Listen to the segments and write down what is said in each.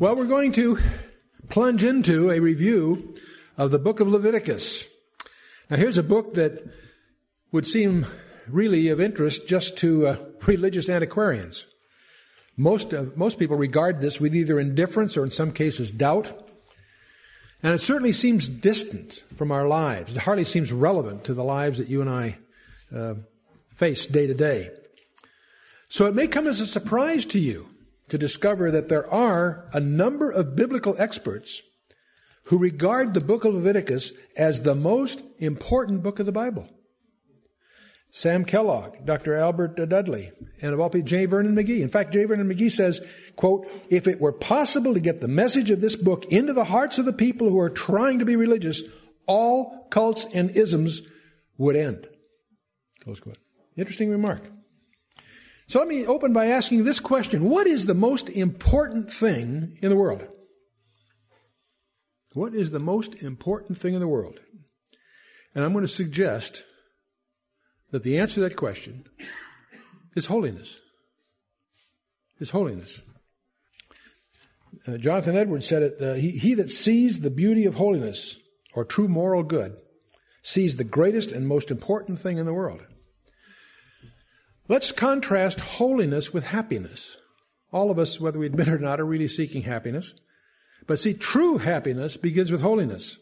Well, we're going to plunge into a review of the book of Leviticus. Now, here's a book that would seem really of interest just to uh, religious antiquarians. Most, of, most people regard this with either indifference or, in some cases, doubt. And it certainly seems distant from our lives. It hardly seems relevant to the lives that you and I uh, face day to day. So it may come as a surprise to you to discover that there are a number of biblical experts who regard the book of Leviticus as the most important book of the Bible. Sam Kellogg, Dr. Albert Dudley, and of all people, J. Vernon McGee. In fact, J. Vernon McGee says, quote, if it were possible to get the message of this book into the hearts of the people who are trying to be religious, all cults and isms would end. Close quote. Interesting remark. So let me open by asking this question. What is the most important thing in the world? What is the most important thing in the world? And I'm going to suggest that the answer to that question is holiness. Is holiness. Uh, Jonathan Edwards said it uh, he, he that sees the beauty of holiness or true moral good sees the greatest and most important thing in the world. Let's contrast holiness with happiness. All of us, whether we admit it or not, are really seeking happiness. But see, true happiness begins with holiness.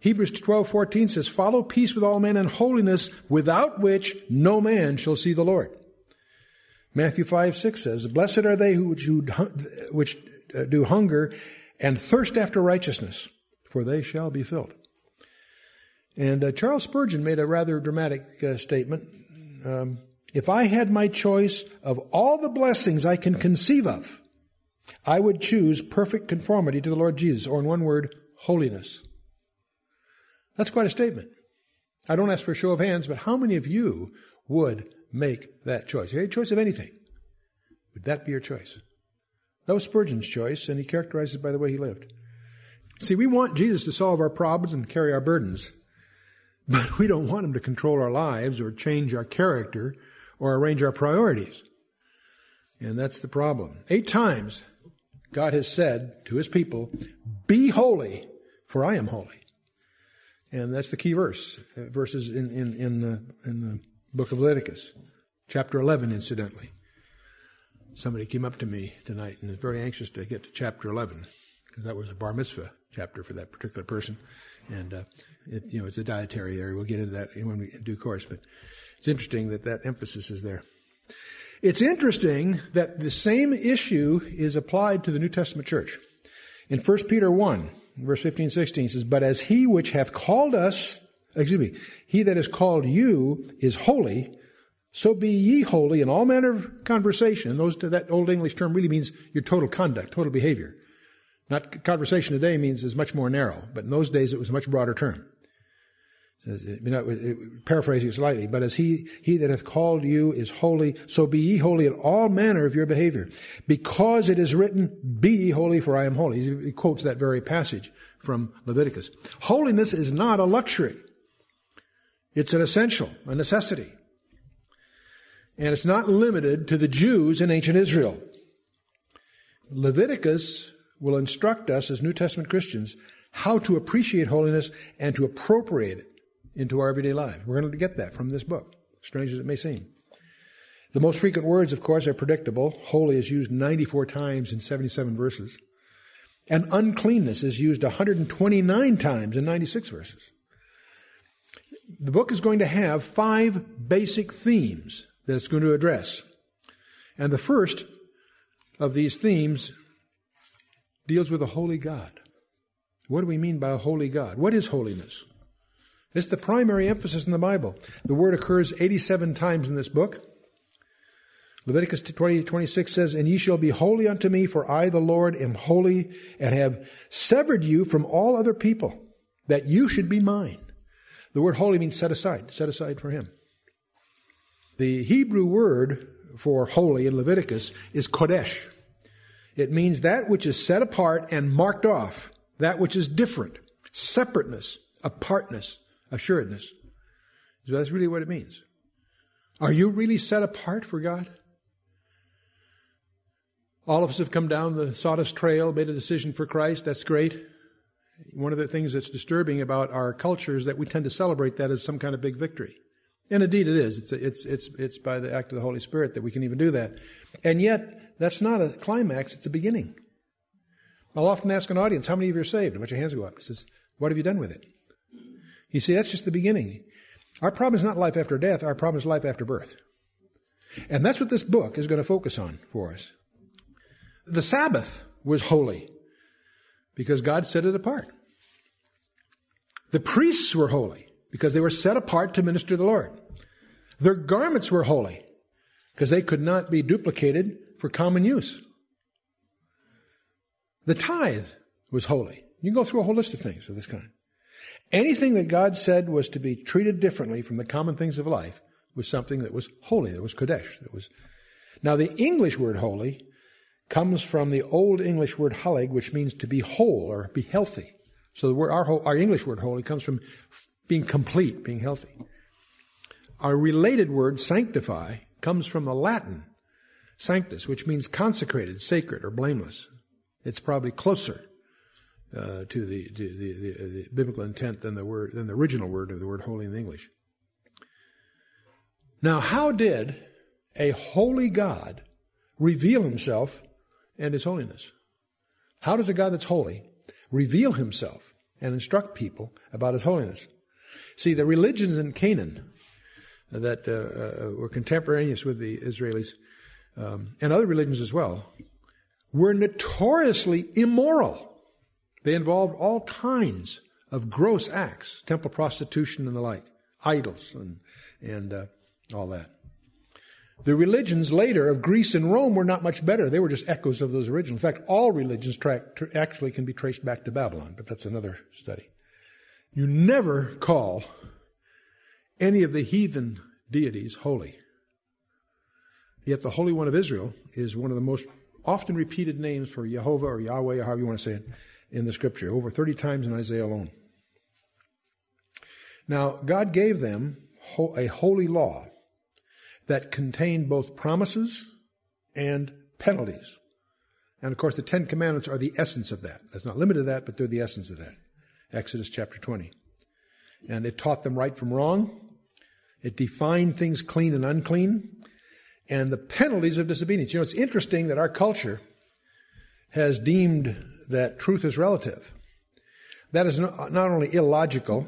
Hebrews 12:14 says, "Follow peace with all men and holiness, without which no man shall see the Lord." Matthew 5:6 says, "Blessed are they who which uh, do hunger and thirst after righteousness, for they shall be filled." And uh, Charles Spurgeon made a rather dramatic uh, statement. Um, if I had my choice of all the blessings I can conceive of, I would choose perfect conformity to the Lord Jesus, or in one word, holiness. That's quite a statement. I don't ask for a show of hands, but how many of you would make that choice? Any choice of anything. Would that be your choice? That was Spurgeon's choice, and he characterized it by the way he lived. See, we want Jesus to solve our problems and carry our burdens, but we don't want him to control our lives or change our character or arrange our priorities. And that's the problem. Eight times God has said to his people, Be holy, for I am holy. And that's the key verse. Verses in, in, in, the, in the book of Leviticus, chapter 11, incidentally. Somebody came up to me tonight and was very anxious to get to chapter 11 because that was a bar mitzvah chapter for that particular person. And, uh, it, you know, it's a dietary area. We'll get into that when we in due course. But it's interesting that that emphasis is there. It's interesting that the same issue is applied to the New Testament church. In 1 Peter 1, verse 15, 16 says, But as he which hath called us, excuse me, he that has called you is holy, so be ye holy in all manner of conversation. Those, that old English term really means your total conduct, total behavior. Not conversation today means is much more narrow, but in those days it was a much broader term says, you know, paraphrasing slightly, but as he, he that hath called you is holy, so be ye holy in all manner of your behavior. Because it is written, be ye holy for I am holy. He quotes that very passage from Leviticus. Holiness is not a luxury. It's an essential, a necessity. And it's not limited to the Jews in ancient Israel. Leviticus will instruct us as New Testament Christians how to appreciate holiness and to appropriate it into our everyday lives. We're going to get that from this book, strange as it may seem. The most frequent words, of course, are predictable. Holy is used 94 times in 77 verses. And uncleanness is used 129 times in 96 verses. The book is going to have five basic themes that it's going to address. And the first of these themes deals with a holy God. What do we mean by a holy God? What is holiness? It's the primary emphasis in the Bible. The word occurs 87 times in this book. Leviticus 20, 26 says, And ye shall be holy unto me, for I, the Lord, am holy, and have severed you from all other people, that you should be mine. The word holy means set aside, set aside for him. The Hebrew word for holy in Leviticus is kodesh. It means that which is set apart and marked off, that which is different, separateness, apartness, assuredness. So that's really what it means. Are you really set apart for God? All of us have come down the sawdust trail, made a decision for Christ. That's great. One of the things that's disturbing about our culture is that we tend to celebrate that as some kind of big victory. And indeed it is. It's, it's, it's, it's by the act of the Holy Spirit that we can even do that. And yet, that's not a climax, it's a beginning. I'll often ask an audience, how many of you are saved? A bunch of hands go up. He says, what have you done with it? You see, that's just the beginning. Our problem is not life after death, our problem is life after birth. And that's what this book is going to focus on for us. The Sabbath was holy because God set it apart. The priests were holy because they were set apart to minister to the Lord. Their garments were holy because they could not be duplicated for common use. The tithe was holy. You can go through a whole list of things of this kind. Anything that God said was to be treated differently from the common things of life was something that was holy, that was Kodesh. That was now the English word holy comes from the Old English word halig, which means to be whole or be healthy. So the word, our, our English word holy comes from being complete, being healthy. Our related word sanctify comes from the Latin sanctus, which means consecrated, sacred, or blameless. It's probably closer uh, to, the, to the, the, the, biblical intent than the word than the original word of the word holy in English. Now, how did a holy God reveal himself and his holiness. How does a God that's holy reveal himself and instruct people about his holiness? See, the religions in Canaan that uh, uh, were contemporaneous with the Israelis, um, and other religions as well, were notoriously immoral. They involved all kinds of gross acts, temple prostitution and the like, idols and, and uh, all that. The religions later of Greece and Rome were not much better. They were just echoes of those original. In fact, all religions tra- tra- actually can be traced back to Babylon, but that's another study. You never call any of the heathen deities holy. Yet the Holy One of Israel is one of the most often repeated names for Jehovah or Yahweh, or however you want to say it, in the scripture, over 30 times in Isaiah alone. Now, God gave them a holy law that contained both promises and penalties. And of course, the Ten Commandments are the essence of that. That's not limited to that, but they're the essence of that. Exodus chapter 20. And it taught them right from wrong. It defined things clean and unclean. And the penalties of disobedience. You know, it's interesting that our culture has deemed that truth is relative. That is not only illogical,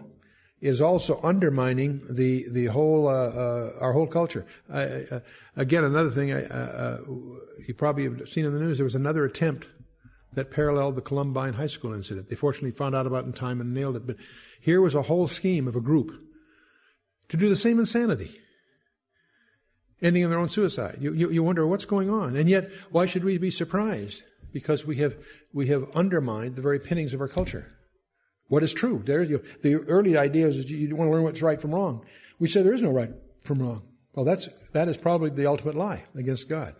is also undermining the the whole uh, uh, our whole culture. Uh, again, another thing uh, uh, you probably have seen in the news. There was another attempt that paralleled the Columbine High School incident. They fortunately found out about it in time and nailed it. But here was a whole scheme of a group to do the same insanity, ending in their own suicide. You, you, you wonder what's going on, and yet why should we be surprised? Because we have we have undermined the very pinnings of our culture. What is true? There, you, the early idea is you want to learn what's right from wrong. We say there is no right from wrong. Well, that's, that is probably the ultimate lie against God.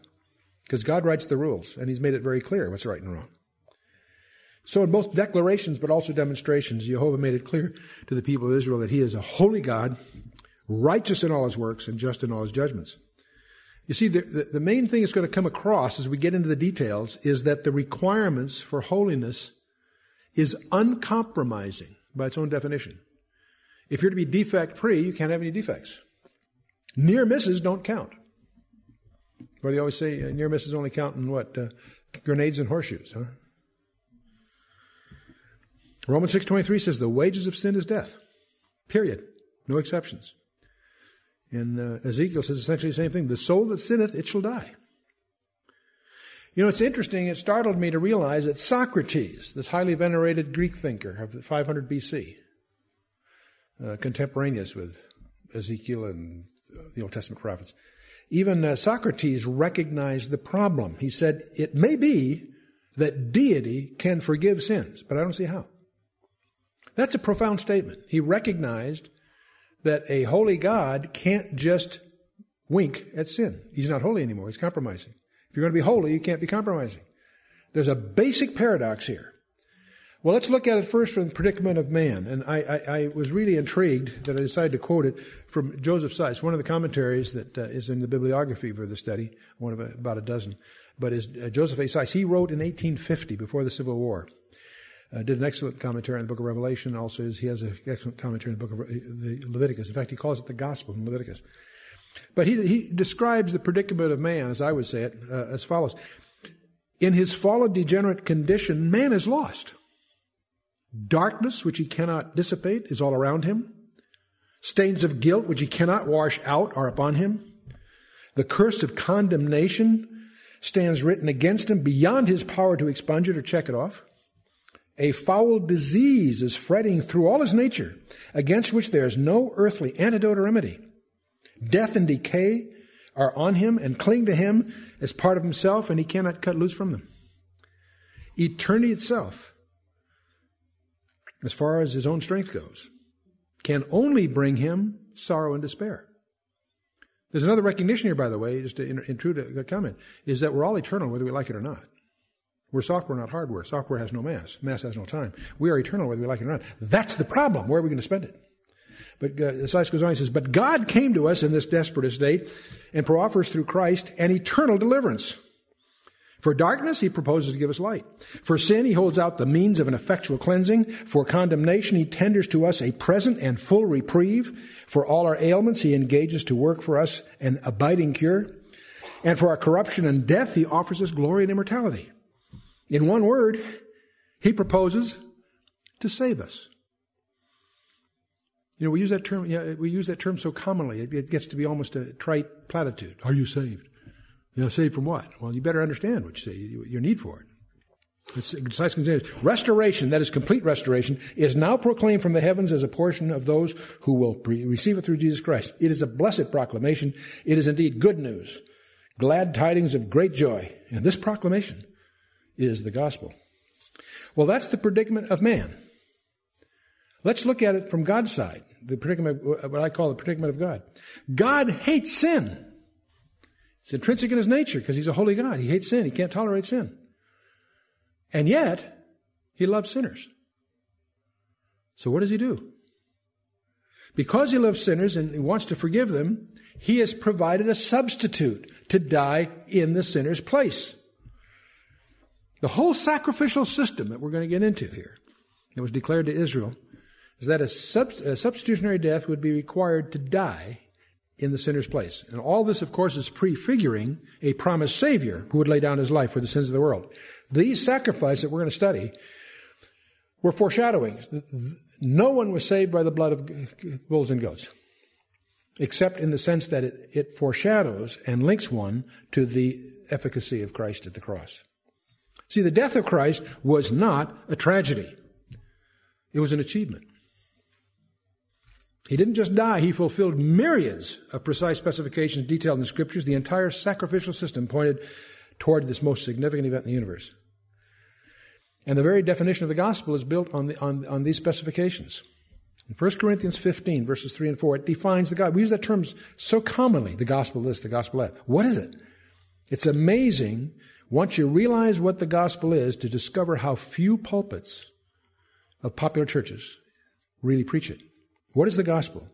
Because God writes the rules, and He's made it very clear what's right and wrong. So in both declarations, but also demonstrations, Jehovah made it clear to the people of Israel that He is a holy God, righteous in all His works, and just in all His judgments. You see, the, the, the main thing that's going to come across as we get into the details is that the requirements for holiness is uncompromising by its own definition. If you're to be defect free, you can't have any defects. Near misses don't count. What do you always say? Uh, near misses only count in what? Uh, grenades and horseshoes, huh? Romans 6.23 says the wages of sin is death. Period. No exceptions. And uh, Ezekiel says essentially the same thing. The soul that sinneth, it shall die. You know, it's interesting. It startled me to realize that Socrates, this highly venerated Greek thinker of 500 BC, uh, contemporaneous with Ezekiel and uh, the Old Testament prophets, even uh, Socrates recognized the problem. He said, It may be that deity can forgive sins, but I don't see how. That's a profound statement. He recognized that a holy God can't just wink at sin. He's not holy anymore, he's compromising. If you're going to be holy, you can't be compromising. There's a basic paradox here. Well, let's look at it first from the predicament of man. And I, I, I was really intrigued that I decided to quote it from Joseph Seiss, one of the commentaries that uh, is in the bibliography for the study, one of a, about a dozen. But is uh, Joseph A. Seiss. He wrote in 1850, before the Civil War. Uh, did an excellent commentary on the book of Revelation. Also, he has an excellent commentary on the book of the Leviticus. In fact, he calls it the Gospel in Leviticus. But he, he describes the predicament of man, as I would say it, uh, as follows. In his fallen degenerate condition, man is lost. Darkness, which he cannot dissipate, is all around him. Stains of guilt, which he cannot wash out, are upon him. The curse of condemnation stands written against him beyond his power to expunge it or check it off. A foul disease is fretting through all his nature, against which there is no earthly antidote or remedy. Death and decay are on him and cling to him as part of himself, and he cannot cut loose from them. Eternity itself as far as his own strength goes, can only bring him sorrow and despair. There's another recognition here, by the way, just to intrude a comment, is that we're all eternal whether we like it or not. We're software, not hardware. Software has no mass. Mass has no time. We are eternal whether we like it or not. That's the problem. Where are we going to spend it? But uh, the Seiss goes on, he says, But God came to us in this desperate state and offers through Christ an eternal deliverance. For darkness, he proposes to give us light. For sin, he holds out the means of an effectual cleansing. For condemnation, he tenders to us a present and full reprieve. For all our ailments, he engages to work for us an abiding cure. And for our corruption and death, he offers us glory and immortality. In one word, he proposes to save us. You know, we use that term, we use that term so commonly, it gets to be almost a trite platitude. Are you saved? You know, saved from what? Well, you better understand what you say, your need for it. It's, continues, restoration, that is complete restoration, is now proclaimed from the heavens as a portion of those who will pre- receive it through Jesus Christ. It is a blessed proclamation. It is indeed good news, glad tidings of great joy. And this proclamation is the gospel. Well, that's the predicament of man. Let's look at it from God's side, the predicament, what I call the predicament of God. God hates sin. It's intrinsic in his nature because he's a holy God. He hates sin. He can't tolerate sin. And yet, he loves sinners. So what does he do? Because he loves sinners and he wants to forgive them, he has provided a substitute to die in the sinner's place. The whole sacrificial system that we're going to get into here, that was declared to Israel, is that a, sub- a substitutionary death would be required to die in the sinner's place. And all this, of course, is prefiguring a promised Savior who would lay down his life for the sins of the world. These sacrifices that we're going to study were foreshadowings. No one was saved by the blood of bulls and goats, except in the sense that it, it foreshadows and links one to the efficacy of Christ at the cross. See, the death of Christ was not a tragedy. It was an achievement. He didn't just die, he fulfilled myriads of precise specifications detailed in the scriptures. The entire sacrificial system pointed toward this most significant event in the universe. And the very definition of the gospel is built on, the, on, on these specifications. In 1 Corinthians 15, verses 3 and 4, it defines the God. We use that term so commonly, the gospel this, the gospel that. What is it? It's amazing, once you realize what the gospel is, to discover how few pulpits of popular churches really preach it. What is the gospel?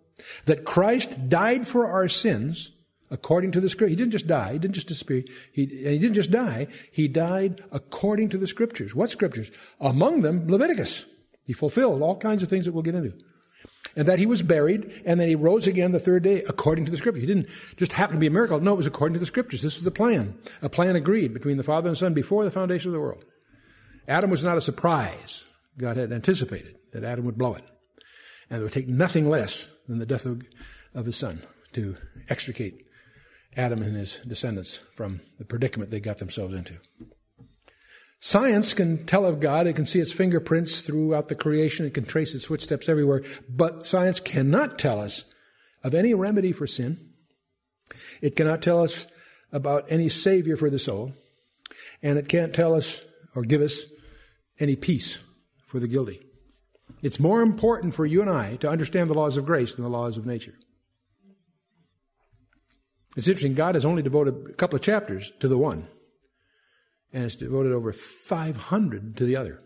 That Christ died for our sins according to the scripture. He didn't just die. He didn't just disappear. He, he didn't just die. He died according to the scriptures. What scriptures? Among them, Leviticus. He fulfilled all kinds of things that we'll get into. And that he was buried, and then he rose again the third day according to the scripture. He didn't just happen to be a miracle. No, it was according to the scriptures. This was the plan. A plan agreed between the Father and Son before the foundation of the world. Adam was not a surprise. God had anticipated that Adam would blow it. And it would take nothing less than the death of, of his son to extricate Adam and his descendants from the predicament they got themselves into. Science can tell of God. It can see its fingerprints throughout the creation. It can trace its footsteps everywhere. But science cannot tell us of any remedy for sin. It cannot tell us about any savior for the soul. And it can't tell us or give us any peace for the guilty. It's more important for you and I to understand the laws of grace than the laws of nature. It's interesting, God has only devoted a couple of chapters to the one and it's devoted over 500 to the other.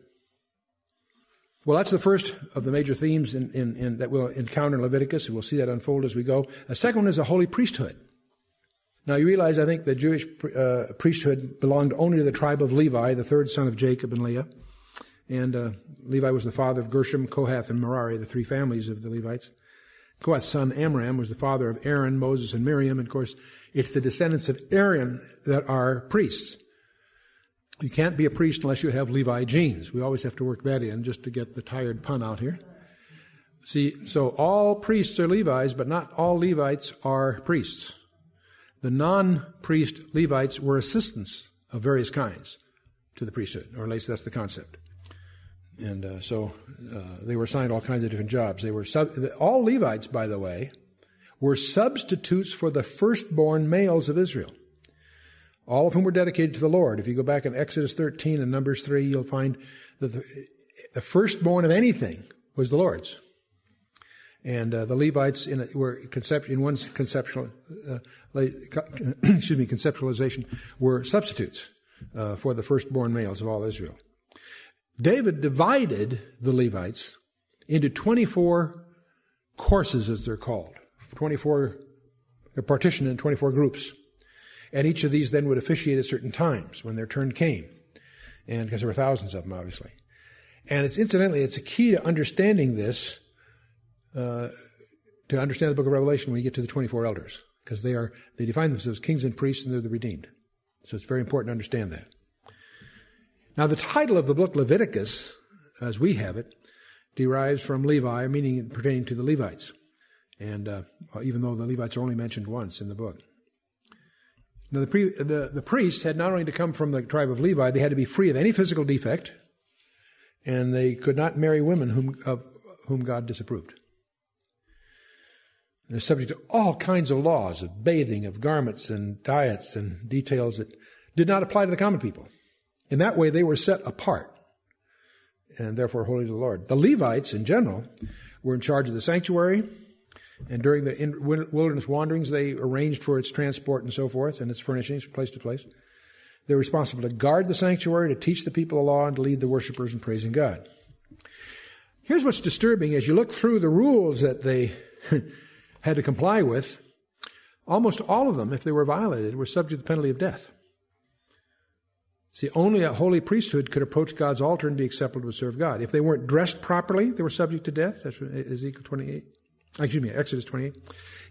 Well, that's the first of the major themes in, in, in, that we'll encounter in Leviticus, and we'll see that unfold as we go. A second one is a holy priesthood. Now, you realize, I think, the Jewish uh, priesthood belonged only to the tribe of Levi, the third son of Jacob and Leah. And uh, Levi was the father of Gershom, Kohath, and Merari, the three families of the Levites. Kohath's son Amram was the father of Aaron, Moses, and Miriam. And of course, it's the descendants of Aaron that are priests. You can't be a priest unless you have Levi genes. We always have to work that in just to get the tired pun out here. See, so all priests are Levites, but not all Levites are priests. The non-priest Levites were assistants of various kinds to the priesthood, or at least that's the concept. And uh, so uh, they were assigned all kinds of different jobs. They were sub- all Levites, by the way, were substitutes for the firstborn males of Israel all of whom were dedicated to the Lord. If you go back in Exodus 13 and Numbers 3, you'll find that the, the firstborn of anything was the Lord's. And uh, the Levites in, were concept, in one conceptual, uh, excuse me, conceptualization were substitutes uh, for the firstborn males of all Israel. David divided the Levites into 24 courses, as they're called. 24, they're partitioned in 24 groups. And each of these then would officiate at certain times when their turn came. And because there were thousands of them, obviously. And it's incidentally, it's a key to understanding this, uh, to understand the book of Revelation when you get to the 24 elders. Because they are, they define themselves kings and priests and they're the redeemed. So it's very important to understand that. Now the title of the book Leviticus, as we have it, derives from Levi, meaning pertaining to the Levites. And uh, even though the Levites are only mentioned once in the book. Now, the, pre, the, the priests had not only to come from the tribe of Levi, they had to be free of any physical defect, and they could not marry women whom, whom God disapproved. And they're subject to all kinds of laws of bathing, of garments, and diets, and details that did not apply to the common people. In that way, they were set apart and therefore holy to the Lord. The Levites, in general, were in charge of the sanctuary, and during the wilderness wanderings, they arranged for its transport and so forth and its furnishings place to place. They're responsible to guard the sanctuary, to teach the people the law, and to lead the worshippers in praising God. Here's what's disturbing as you look through the rules that they had to comply with. Almost all of them, if they were violated, were subject to the penalty of death. See, only a holy priesthood could approach God's altar and be acceptable to serve God. If they weren't dressed properly, they were subject to death. That's Ezekiel 28 excuse me, Exodus 28.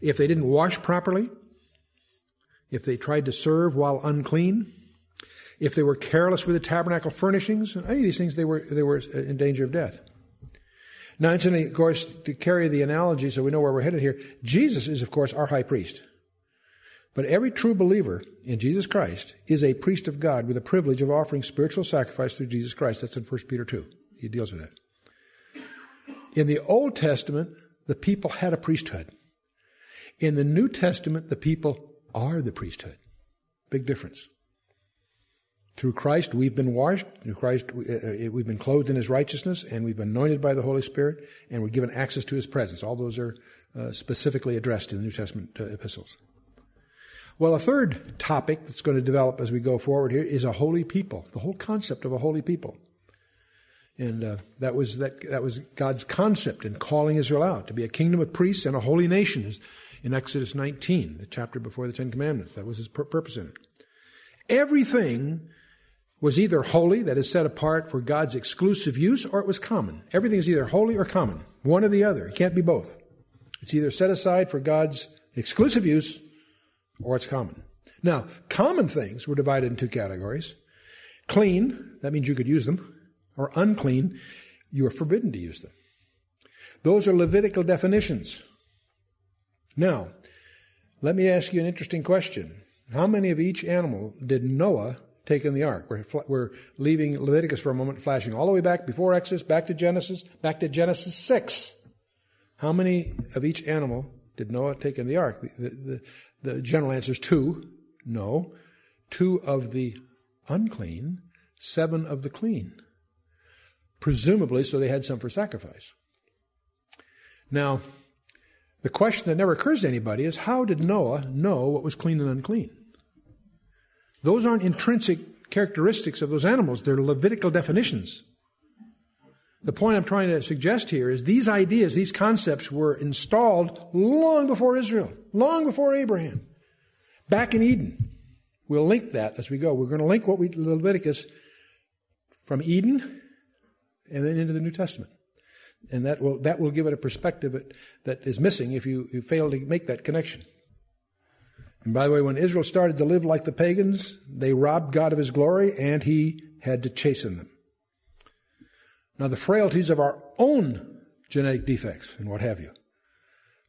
If they didn't wash properly, if they tried to serve while unclean, if they were careless with the tabernacle furnishings, any of these things, they were, they were in danger of death. Now, incidentally, of course, to carry the analogy so we know where we're headed here, Jesus is, of course, our high priest. But every true believer in Jesus Christ is a priest of God with the privilege of offering spiritual sacrifice through Jesus Christ. That's in 1 Peter 2. He deals with that. In the Old Testament, the people had a priesthood. In the New Testament, the people are the priesthood. Big difference. Through Christ, we've been washed. Through Christ, uh, uh, we've been clothed in His righteousness, and we've been anointed by the Holy Spirit, and we're given access to His presence. All those are uh, specifically addressed in the New Testament uh, epistles. Well, a third topic that's going to develop as we go forward here is a holy people, the whole concept of a holy people. And uh, that was that that was God's concept in calling Israel out to be a kingdom of priests and a holy nation. Is in Exodus 19, the chapter before the Ten Commandments, that was his purpose in it. Everything was either holy, that is set apart for God's exclusive use, or it was common. Everything is either holy or common, one or the other. It can't be both. It's either set aside for God's exclusive use, or it's common. Now, common things were divided in two categories. Clean, that means you could use them or unclean, you are forbidden to use them. Those are Levitical definitions. Now, Let me ask you an interesting question. How many of each animal did Noah take in the ark? We're, we're leaving Leviticus for a moment, flashing all the way back before Exodus, back to Genesis, back to Genesis 6. How many of each animal did Noah take in the ark? The, the, the general answer is two. No. Two of the unclean, seven of the clean. Presumably, so they had some for sacrifice. Now, the question that never occurs to anybody is how did Noah know what was clean and unclean? Those aren't intrinsic characteristics of those animals, they're Levitical definitions. The point I'm trying to suggest here is these ideas, these concepts were installed long before Israel, long before Abraham, back in Eden. We'll link that as we go. We're going to link what we Leviticus from Eden and then into the New Testament. And that will, that will give it a perspective that, is missing if you, you fail to make that connection. And by the way, when Israel started to live like the pagans, they robbed God of his glory and he had to chasten them. Now, the frailties of our own genetic defects and what have you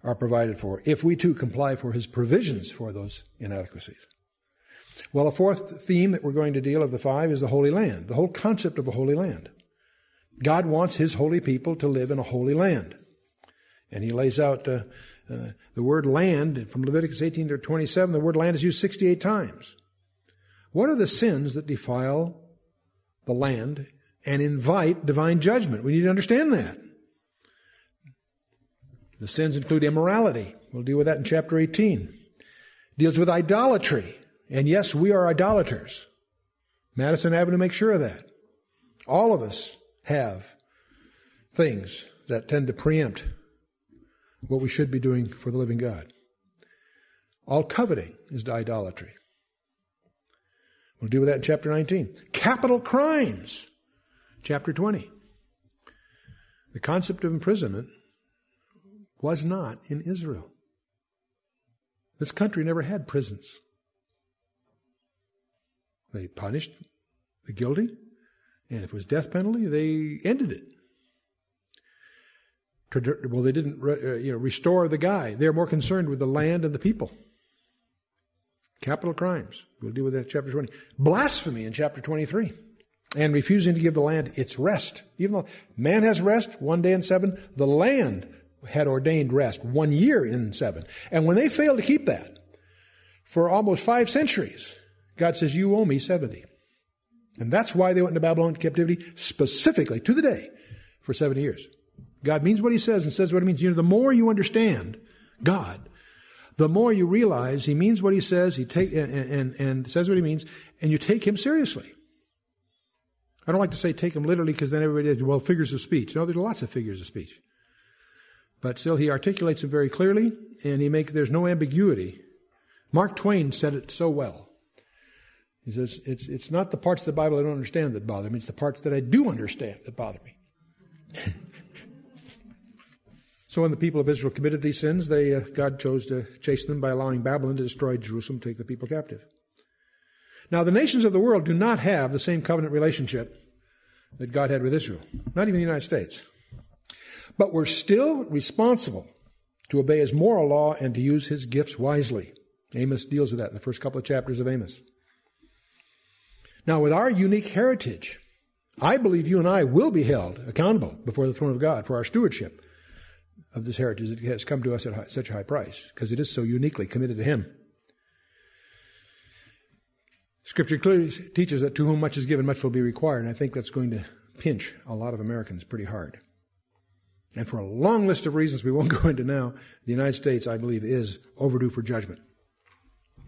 are provided for if we too comply for his provisions for those inadequacies. Well, a fourth theme that we're going to deal of the five is the Holy Land, the whole concept of the Holy Land. God wants his holy people to live in a holy land. And he lays out uh, uh, the word land from Leviticus 18 to 27. The word land is used 68 times. What are the sins that defile the land and invite divine judgment? We need to understand that. The sins include immorality. We'll deal with that in chapter 18. Deals with idolatry. And yes, we are idolaters. Madison Avenue makes sure of that. All of us have things that tend to preempt what we should be doing for the living God. All coveting is idolatry. We'll deal with that in chapter 19. Capital crimes, chapter 20. The concept of imprisonment was not in Israel. This country never had prisons. They punished the guilty, and if it was death penalty, they ended it. Well, they didn't uh, you know, restore the guy. They're more concerned with the land and the people. Capital crimes. We'll deal with that chapter 20. Blasphemy in chapter 23. And refusing to give the land its rest. Even though man has rest one day in seven, the land had ordained rest one year in seven. And when they failed to keep that for almost five centuries, God says, You owe me 70. And that's why they went into Babylon captivity specifically to the day for 70 years. God means what he says and says what he means. You know, the more you understand God, the more you realize he means what he says, he take and, and, and says what he means, and you take him seriously. I don't like to say take him literally because then everybody says, well, figures of speech. No, there's lots of figures of speech. But still, he articulates them very clearly, and he makes, there's no ambiguity. Mark Twain said it so well. He says, it's, it's not the parts of the Bible I don't understand that bother me, it's the parts that I do understand that bother me. so when the people of Israel committed these sins, they, uh, God chose to chase them by allowing Babylon to destroy Jerusalem, take the people captive. Now, the nations of the world do not have the same covenant relationship that God had with Israel, not even the United States. But we're still responsible to obey his moral law and to use his gifts wisely. Amos deals with that in the first couple of chapters of Amos. Now, with our unique heritage, I believe you and I will be held accountable before the throne of God for our stewardship of this heritage that has come to us at such a high price, because it is so uniquely committed to Him. Scripture clearly teaches that to whom much is given, much will be required, and I think that's going to pinch a lot of Americans pretty hard. And for a long list of reasons we won't go into now, the United States, I believe, is overdue for judgment.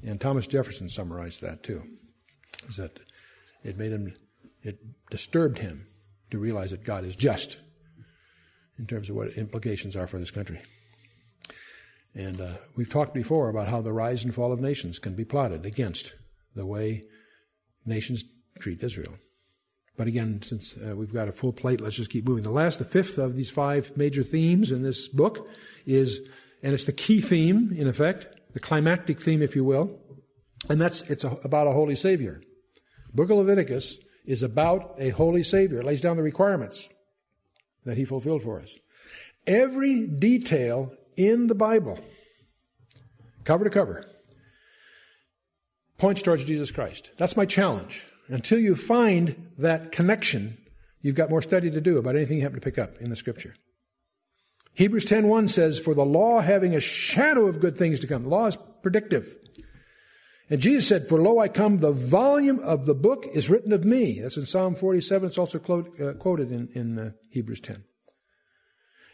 And Thomas Jefferson summarized that too. Is that it made him, it disturbed him to realize that God is just in terms of what implications are for this country. And uh, we've talked before about how the rise and fall of nations can be plotted against the way nations treat Israel. But again, since uh, we've got a full plate, let's just keep moving. The last, the fifth of these five major themes in this book is, and it's the key theme, in effect, the climactic theme, if you will, and that's, it's a, about a holy Savior. Book of Leviticus is about a holy Savior. It lays down the requirements that He fulfilled for us. Every detail in the Bible cover to cover, points towards Jesus Christ. That's my challenge. Until you find that connection, you've got more study to do about anything you happen to pick up in the scripture. Hebrews 10:1 says, "For the law having a shadow of good things to come." The law is predictive. And Jesus said, For lo, I come, the volume of the book is written of me. That's in Psalm 47. It's also uh, quoted in, in uh, Hebrews 10.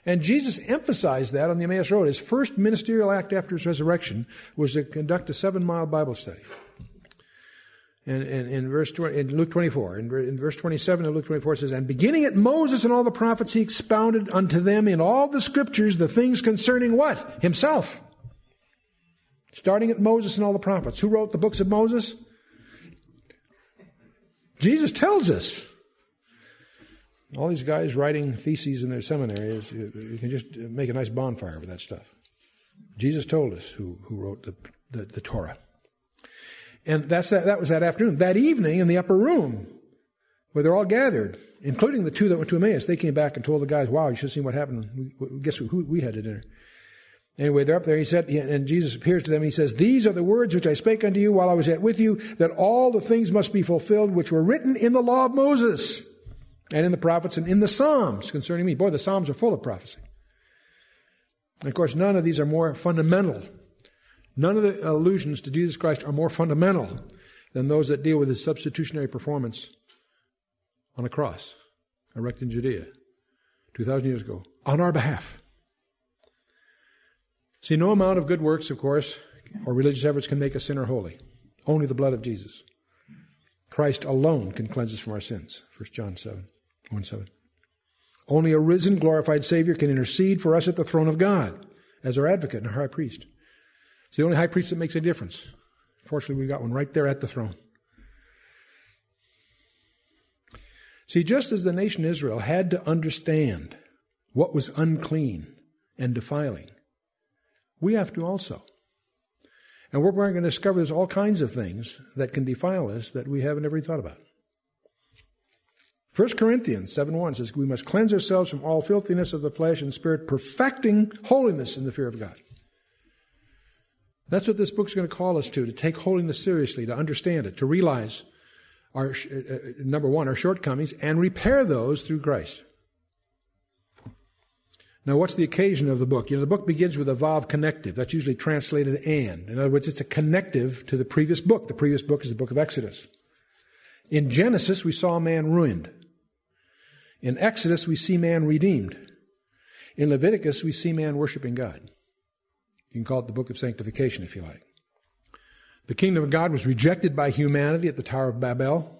And Jesus emphasized that on the Emmaus Road. His first ministerial act after his resurrection was to conduct a seven mile Bible study. And, in verse 20, in Luke 24, in, in verse 27 of Luke 24 it says, And beginning at Moses and all the prophets, he expounded unto them in all the scriptures the things concerning what? Himself. Starting at Moses and all the prophets. Who wrote the books of Moses? Jesus tells us. All these guys writing theses in their seminaries, you can just make a nice bonfire with that stuff. Jesus told us who, who wrote the, the, the Torah. And that's that, that was that afternoon. That evening in the upper room, where they're all gathered, including the two that went to Emmaus, they came back and told the guys, wow, you should have seen what happened. We, guess who we had to dinner. Anyway, they're up there. He said, and Jesus appears to them. He says, These are the words which I spake unto you while I was yet with you, that all the things must be fulfilled which were written in the law of Moses and in the prophets and in the Psalms concerning me. Boy, the Psalms are full of prophecy. And of course, none of these are more fundamental. None of the allusions to Jesus Christ are more fundamental than those that deal with his substitutionary performance on a cross, erected in Judea, 2,000 years ago, on our behalf. See, no amount of good works, of course, or religious efforts can make a sinner holy. Only the blood of Jesus. Christ alone can cleanse us from our sins. 1 John 7, 1 7. Only a risen, glorified Savior can intercede for us at the throne of God as our advocate and our high priest. It's the only high priest that makes a difference. Fortunately, we got one right there at the throne. See, just as the nation Israel had to understand what was unclean and defiling, we have to also. And we're going to discover there's all kinds of things that can defile us that we haven't ever thought about. 1 Corinthians 7 1 says, We must cleanse ourselves from all filthiness of the flesh and spirit, perfecting holiness in the fear of God. That's what this book's going to call us to, to take holiness seriously, to understand it, to realize our, uh, uh number one, our shortcomings, and repair those through Christ. Now, what's the occasion of the book? You know, the book begins with a vav connective. That's usually translated and. In other words, it's a connective to the previous book. The previous book is the book of Exodus. In Genesis, we saw man ruined. In Exodus, we see man redeemed. In Leviticus, we see man worshiping God. You can call it the book of sanctification if you like. The kingdom of God was rejected by humanity at the Tower of Babel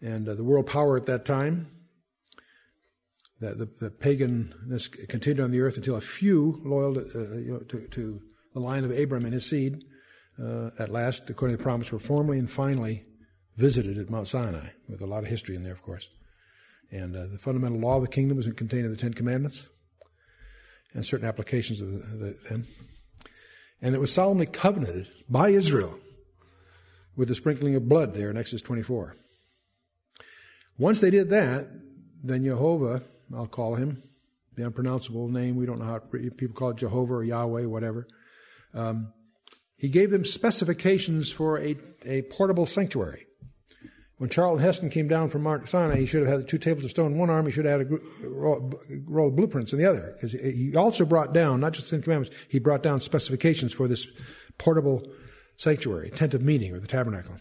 and uh, the world power at that time that the, the paganness continued on the earth until a few, loyal to, uh, you know, to, to, the line of Abram and his seed, uh, at last, according to the promise, were formally and finally visited at Mount Sinai, with a lot of history in there, of course. And uh, the fundamental law of the kingdom was contained in the Ten Commandments and certain applications of the, them. And it was solemnly covenanted by Israel with the sprinkling of blood there in Exodus 24. Once they did that, then Jehovah I'll call him, the unpronounceable name. We don't know how people call it Jehovah or Yahweh, whatever. Um, he gave them specifications for a, a portable sanctuary. When Charlton Heston came down from Mount Sinai, he should have had the two tables of stone in one arm. He should have had a roll, of blueprints in the other. Because he also brought down, not just the Commandments, he brought down specifications for this portable sanctuary, tent of meeting, or the tabernacle.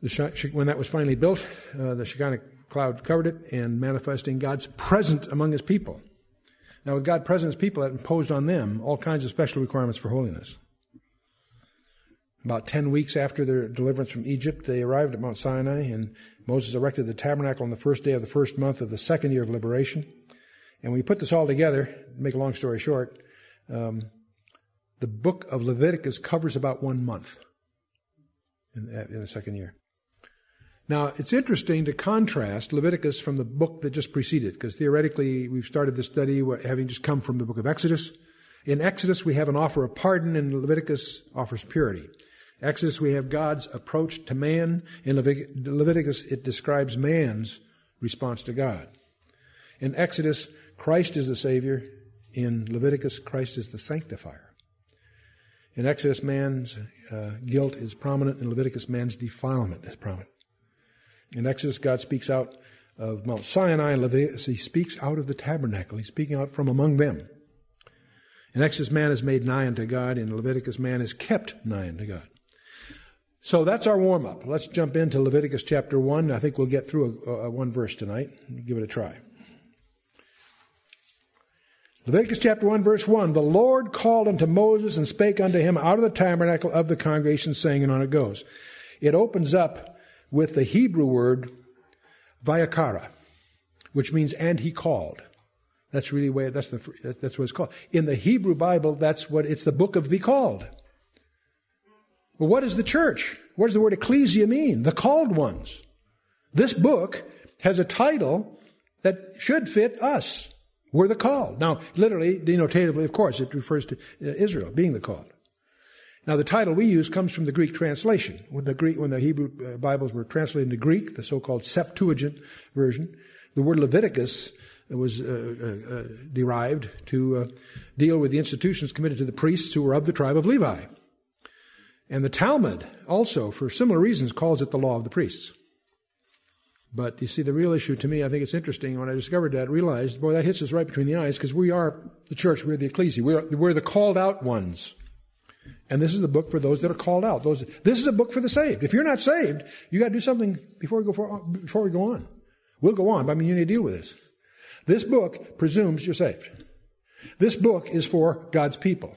The, when that was finally built, uh, the Shekinah cloud covered it and manifesting God's presence among his people. Now, with God present as people, that imposed on them all kinds of special requirements for holiness. About 10 weeks after their deliverance from Egypt, they arrived at Mount Sinai, and Moses erected the tabernacle on the first day of the first month of the second year of liberation. And when we put this all together, make a long story short, um, the book of Leviticus covers about one month in, in the second year. Now, it's interesting to contrast Leviticus from the book that just preceded, because theoretically we've started this study having just come from the book of Exodus. In Exodus, we have an offer of pardon, and Leviticus offers purity. Exodus, we have God's approach to man. In Leviticus, it describes man's response to God. In Exodus, Christ is the Savior. In Leviticus, Christ is the sanctifier. In Exodus, man's uh, guilt is prominent. In Leviticus, man's defilement is prominent. In Exodus, God speaks out of Mount Sinai. In Leviticus, he speaks out of the tabernacle. He's speaking out from among them. In Exodus, man is made nigh unto God. In Leviticus, man is kept nigh unto God. So that's our warm up. Let's jump into Leviticus chapter 1. I think we'll get through a, a, one verse tonight. Give it a try. Leviticus chapter 1, verse 1 The Lord called unto Moses and spake unto him out of the tabernacle of the congregation, saying, and on it goes. It opens up with the Hebrew word Vayikra, which means and he called. That's really way that's the that's what it's called. In the Hebrew Bible, that's what it's the book of the called. Well, what is the church? What does the word ecclesia mean? The called ones. This book has a title that should fit us. We're the called. Now, literally, denotatively, of course, it refers to uh, Israel being the called. Now, the title we use comes from the Greek translation. When the Greek, when the Hebrew uh, Bibles were translated into Greek, the so-called Septuagint version, the word Leviticus was uh, uh, uh, derived to uh, deal with the institutions committed to the priests who were of the tribe of Levi. And the Talmud also, for similar reasons, calls it the law of the priests. But you see, the real issue to me, I think it's interesting. When I discovered that, I realized, boy, that hits us right between the eyes because we are the church, we're the ecclesia, we're, we're the called out ones. And this is the book for those that are called out. Those, this is a book for the saved. If you're not saved, you got to do something before we go for, before we go on. We'll go on, but I mean, you need to deal with this. This book presumes you're saved. This book is for God's people.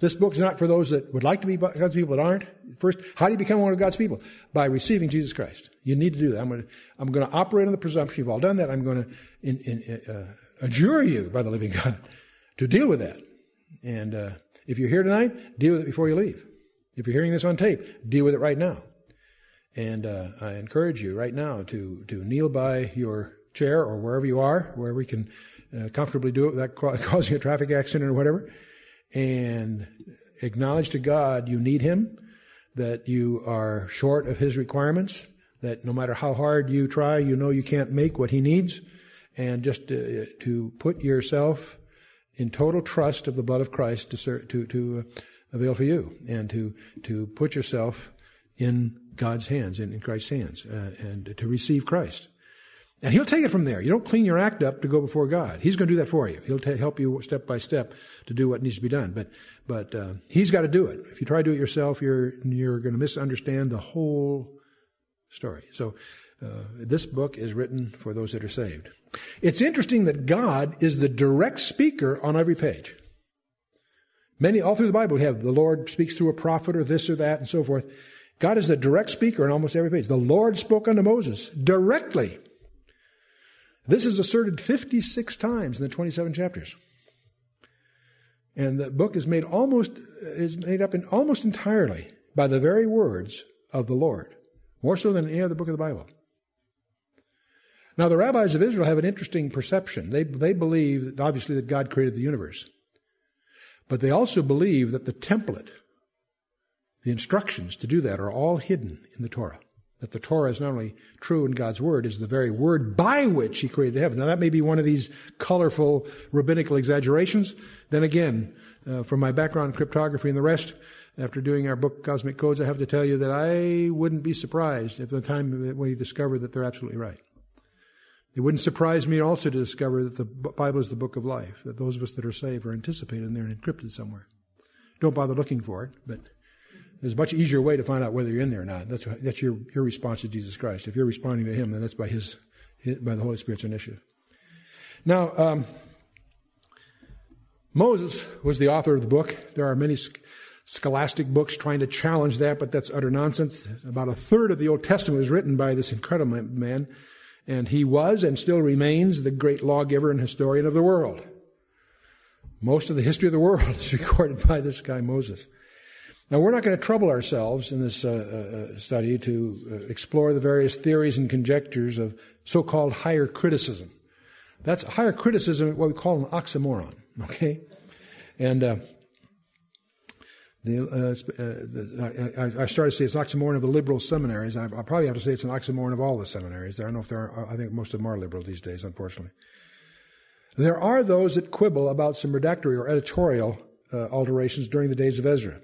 This book is not for those that would like to be God's people that aren't. First, how do you become one of God's people? By receiving Jesus Christ. You need to do that. I'm going to, I'm going to operate on the presumption you've all done that. I'm going to in, in, uh, adjure you by the living God to deal with that. And uh, if you're here tonight, deal with it before you leave. If you're hearing this on tape, deal with it right now. And uh, I encourage you right now to to kneel by your chair or wherever you are, wherever you can uh, comfortably do it without causing a traffic accident or whatever and acknowledge to God you need Him, that you are short of His requirements, that no matter how hard you try, you know you can't make what He needs, and just to, to put yourself in total trust of the blood of Christ to, to, to avail for you, and to, to put yourself in God's hands, in, in Christ's hands, uh, and to receive Christ. And he'll take it from there. You don't clean your act up to go before God. He's going to do that for you. He'll t- help you step by step to do what needs to be done. But, but uh, he's got to do it. If you try to do it yourself, you're you're going to misunderstand the whole story. So uh, this book is written for those that are saved. It's interesting that God is the direct speaker on every page. Many all through the Bible we have the Lord speaks through a prophet or this or that and so forth. God is the direct speaker on almost every page. The Lord spoke unto Moses directly. This is asserted 56 times in the 27 chapters. And the book is made almost is made up in almost entirely by the very words of the Lord, more so than any other book of the Bible. Now, the rabbis of Israel have an interesting perception. They, they believe, that obviously, that God created the universe. But they also believe that the template, the instructions to do that, are all hidden in the Torah that the Torah is not only true in God's Word, is the very word by which He created the heaven. Now that may be one of these colorful rabbinical exaggerations. Then again, uh, from my background in cryptography and the rest, after doing our book Cosmic Codes, I have to tell you that I wouldn't be surprised if the time when you discover that they're absolutely right. It wouldn't surprise me also to discover that the Bible is the book of life, that those of us that are saved are anticipated and they're encrypted somewhere. Don't bother looking for it, but there's a much easier way to find out whether you're in there or not. That's, that's your, your response to Jesus Christ. If you're responding to Him, then that's by His, his by the Holy Spirit's initiative. Now, um, Moses was the author of the book. There are many scholastic books trying to challenge that, but that's utter nonsense. About a third of the Old Testament was written by this incredible man, and he was and still remains the great lawgiver and historian of the world. Most of the history of the world is recorded by this guy, Moses. Now, we're not going to trouble ourselves in this uh, uh, study to uh, explore the various theories and conjectures of so called higher criticism. That's higher criticism, what we call an oxymoron, okay? And uh, the, uh, the, I, I, started to say it's an oxymoron of the liberal seminaries. I, I probably have to say it's an oxymoron of all the seminaries. I don't know if there are, I think most of them are liberal these days, unfortunately. There are those that quibble about some redactory or editorial uh, alterations during the days of Ezra.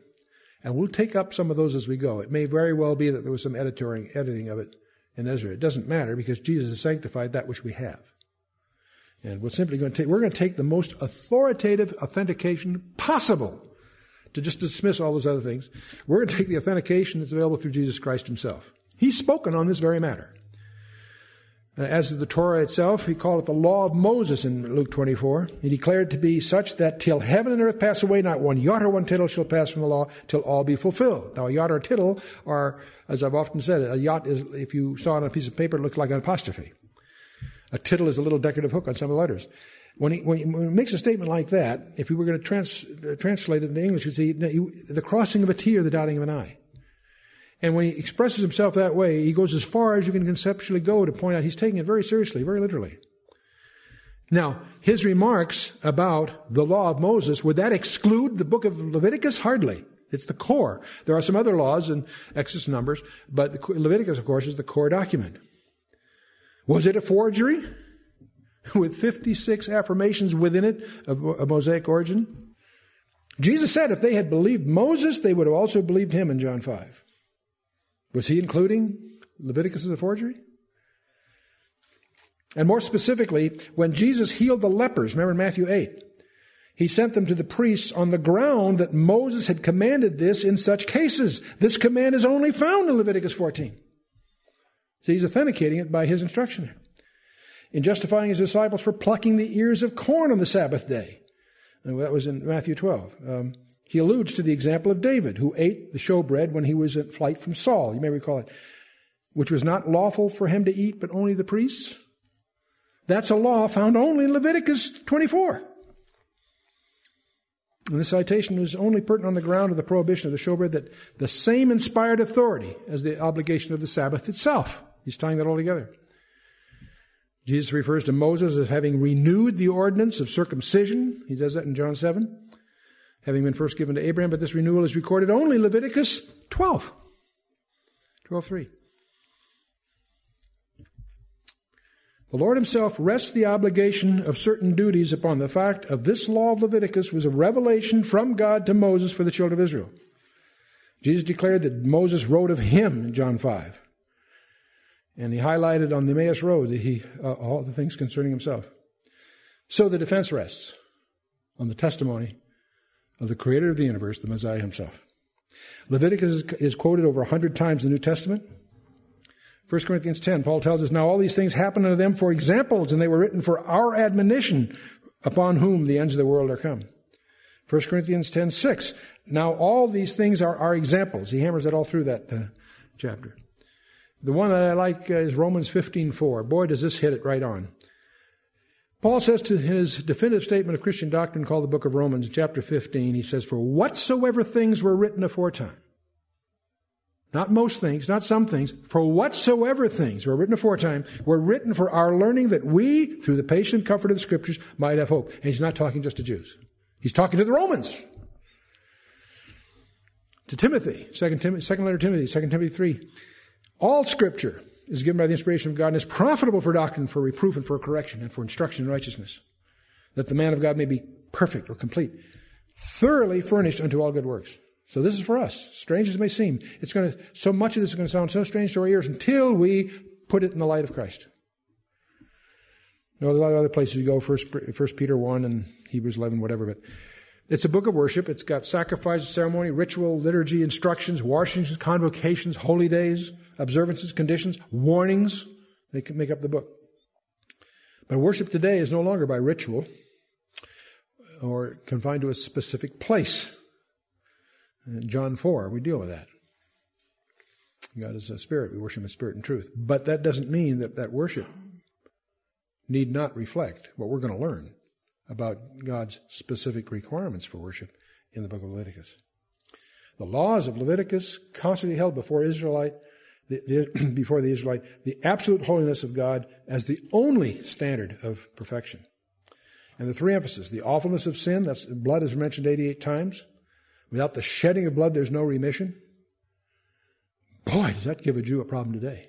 And we'll take up some of those as we go. It may very well be that there was some editoring, editing of it in Ezra. It doesn't matter because Jesus has sanctified that which we have. And we're simply going to take, we're going to take the most authoritative authentication possible to just dismiss all those other things. We're going to take the authentication that's available through Jesus Christ himself. He's spoken on this very matter. Uh, as to the Torah itself, he called it the law of Moses in Luke 24. He declared it to be such that till heaven and earth pass away, not one jot or one tittle shall pass from the law till all be fulfilled. Now, a jot or a tittle are, as I've often said, a jot is, if you saw it on a piece of paper, it looked like an apostrophe. A tittle is a little decorative hook on some of the letters. When he, when he, makes a statement like that, if we were going to trans, uh, translate it into English, you'd say the crossing of a T or the dotting of an I. And when he expresses himself that way, he goes as far as you can conceptually go to point out he's taking it very seriously, very literally. Now, his remarks about the law of Moses, would that exclude the book of Leviticus? Hardly. It's the core. There are some other laws in Exodus Numbers, but Leviticus, of course, is the core document. Was it a forgery? With 56 affirmations within it of a Mosaic origin? Jesus said if they had believed Moses, they would have also believed him in John 5. Was he including Leviticus as a forgery? And more specifically, when Jesus healed the lepers, remember in Matthew 8, he sent them to the priests on the ground that Moses had commanded this in such cases. This command is only found in Leviticus 14. So he's authenticating it by his instruction in justifying his disciples for plucking the ears of corn on the Sabbath day. And that was in Matthew 12. Um, he alludes to the example of David, who ate the showbread when he was in flight from Saul. You may recall it. Which was not lawful for him to eat, but only the priests. That's a law found only in Leviticus 24. And the citation is only pertinent on the ground of the prohibition of the showbread that the same inspired authority as the obligation of the Sabbath itself. He's tying that all together. Jesus refers to Moses as having renewed the ordinance of circumcision. He does that in John 7 having been first given to Abraham, but this renewal is recorded only in Leviticus 12. 12.3. The Lord himself rests the obligation of certain duties upon the fact of this law of Leviticus was a revelation from God to Moses for the children of Israel. Jesus declared that Moses wrote of him in John 5. And he highlighted on the Emmaus Road that he, uh, all the things concerning himself. So the defense rests on the testimony of the creator of the universe, the Messiah himself. Leviticus is quoted over 100 times in the New Testament. 1 Corinthians 10, Paul tells us, Now all these things happened unto them for examples, and they were written for our admonition, upon whom the ends of the world are come. 1 Corinthians 10, 6, Now all these things are our examples. He hammers that all through that uh, chapter. The one that I like uh, is Romans 15:4. Boy, does this hit it right on. Paul says to his definitive statement of Christian doctrine called the book of Romans, chapter 15, he says, For whatsoever things were written aforetime, not most things, not some things, for whatsoever things were written aforetime were written for our learning that we, through the patient comfort of the scriptures, might have hope. And he's not talking just to Jews. He's talking to the Romans. To Timothy, second, Tim- second letter Timothy, second Timothy 3. All scripture is given by the inspiration of God and is profitable for doctrine, for reproof, and for correction, and for instruction in righteousness, that the man of God may be perfect or complete, thoroughly furnished unto all good works. So this is for us. Strange as it may seem, it's going to, so much of this is going to sound so strange to our ears until we put it in the light of Christ. There are a lot of other places you go, First, First Peter 1 and Hebrews 11, whatever, but it's a book of worship. It's got sacrifice, ceremony, ritual, liturgy, instructions, washings, convocations, holy days, observances, conditions, warnings. They can make up the book. But worship today is no longer by ritual or confined to a specific place. In John 4, we deal with that. God is a spirit. We worship in spirit and truth. But that doesn't mean that that worship need not reflect what we're going to learn about God's specific requirements for worship in the book of Leviticus. The laws of Leviticus constantly held before Israelite the, the, before the Israelite the absolute holiness of God as the only standard of perfection. And the three emphases the awfulness of sin, that's blood is mentioned 88 times. Without the shedding of blood, there's no remission. Boy, does that give a Jew a problem today.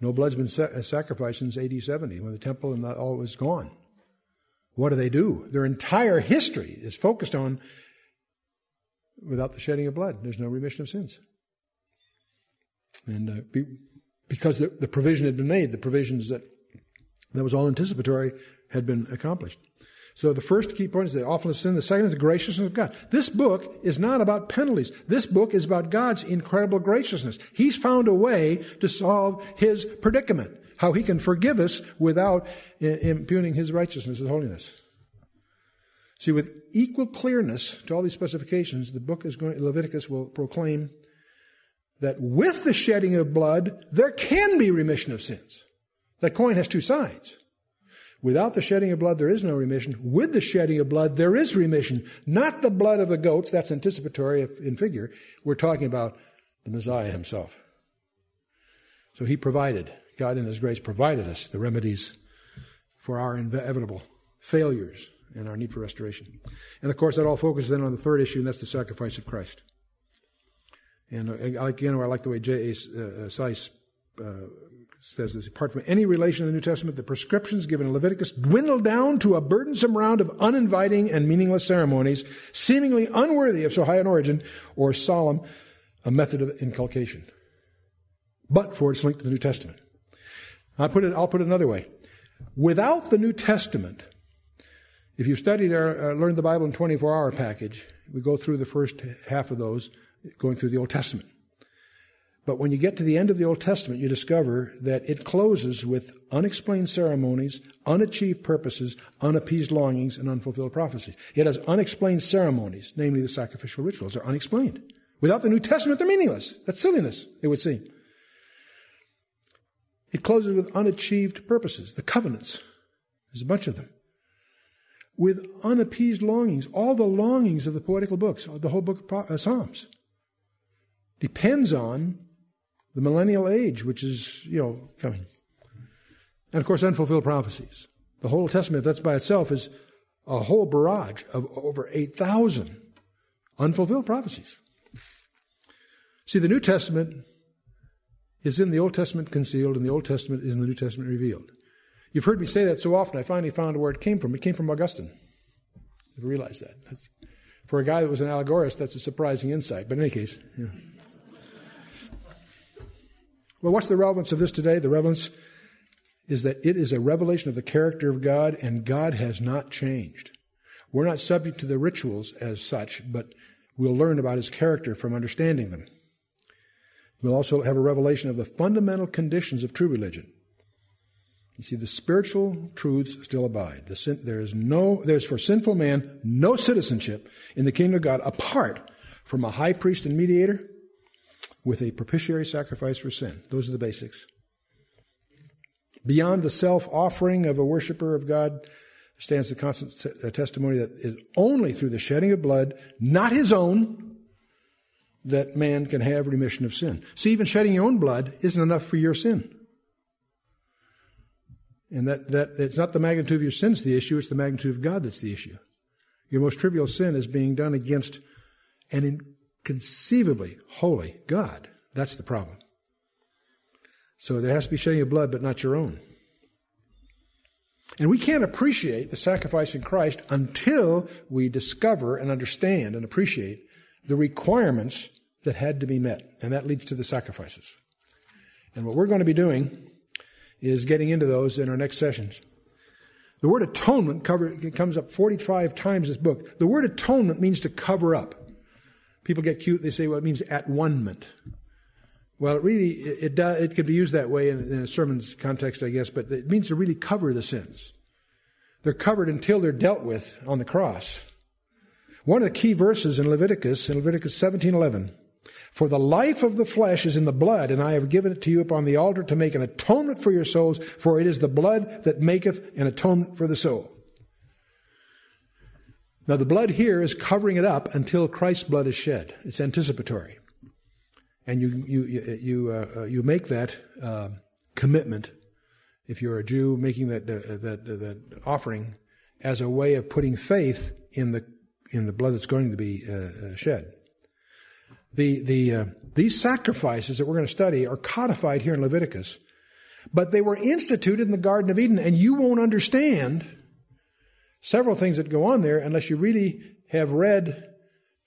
No blood's been sa- uh, sacrificed since AD 70 when the temple and all was gone. what do they do? Their entire history is focused on without the shedding of blood, there's no remission of sins. And uh, be, because the, the, provision had been made, the provisions that that was all anticipatory had been accomplished. So the first key point is the awfulness of sin. The second is the graciousness of God. This book is not about penalties. This book is about God's incredible graciousness. He's found a way to solve his predicament. How he can forgive us without impugning his righteousness, his holiness. See, with equal clearness to all these specifications, the book is going, Leviticus will proclaim that with the shedding of blood, there can be remission of sins. That coin has two sides. Without the shedding of blood, there is no remission. With the shedding of blood, there is remission. Not the blood of the goats, that's anticipatory in figure. We're talking about the Messiah himself. So he provided, God in his grace provided us the remedies for our inevitable failures and our need for restoration. And of course, that all focuses then on the third issue, and that's the sacrifice of Christ. And uh, again, I like the way J.A. Uh, Seiss uh, says this, apart from any relation in the New Testament, the prescriptions given in Leviticus dwindle down to a burdensome round of uninviting and meaningless ceremonies, seemingly unworthy of so high an origin or solemn a method of inculcation. But for its link to the New Testament. I'll put it, I'll put it another way. Without the New Testament, if you studied or uh, learned the Bible in 24 hour package, we go through the first half of those, going through the Old Testament. But when you get to the end of the Old Testament, you discover that it closes with unexplained ceremonies, unachieved purposes, unappeased longings, and unfulfilled prophecies. It has unexplained ceremonies, namely the sacrificial rituals. They're unexplained. Without the New Testament, they're meaningless. That's silliness, it would seem. It closes with unachieved purposes, the covenants. There's a bunch of them. With unappeased longings, all the longings of the poetical books, the whole book of uh, Psalms, depends on the millennial age, which is, you know, coming. And of course, unfulfilled prophecies. The whole Testament, if that's by itself, is a whole barrage of over 8,000 unfulfilled prophecies. See, the New Testament is in the Old Testament concealed, and the Old Testament is in the New Testament revealed. You've heard me say that so often, I finally found where it came from. It came from Augustine. I realized that. That's, for a guy that was an allegorist, that's a surprising insight. But in any case, yeah. Well, what's the relevance of this today? The relevance is that it is a revelation of the character of God, and God has not changed. We're not subject to the rituals as such, but we'll learn about his character from understanding them. We'll also have a revelation of the fundamental conditions of true religion. You see, the spiritual truths still abide. The sin, there is no, there's for sinful man no citizenship in the kingdom of God apart from a high priest and mediator with a propitiatory sacrifice for sin. Those are the basics. Beyond the self offering of a worshiper of God stands the constant t- uh, testimony that is only through the shedding of blood, not his own, that man can have remission of sin. See, even shedding your own blood isn't enough for your sin. And that, that it's not the magnitude of your sins the issue, it's the magnitude of God that's the issue. Your most trivial sin is being done against an conceivably holy God. That's the problem. So there has to be shedding of blood, but not your own. And we can't appreciate the sacrifice in Christ until we discover and understand and appreciate the requirements that had to be met. And that leads to the sacrifices. And what we're going to be doing is getting into those in our next sessions. The word atonement cover, comes up 45 times this book. The word atonement means to cover up. People get cute. They say, well, it means at one ment. Well, it really, it, it, it could be used that way in, in a sermon's context, I guess, but it means to really cover the sins. They're covered until they're dealt with on the cross. One of the key verses in Leviticus, in Leviticus 17:11, for the life of the flesh is in the blood, and I have given it to you upon the altar to make an atonement for your souls, for it is the blood that maketh an atonement for the soul. Now, the blood here is covering it up until Christ's blood is shed. It's anticipatory. And you, you, you, uh, uh, you make that uh, commitment, if you're a Jew, making that, uh, that, uh, that offering as a way of putting faith in the, in the blood that's going to be uh, shed. The, the, these sacrifices that we're going to study are codified here in Leviticus, but they were instituted in the Garden of Eden, and you won't understand several things that go on there unless you really have read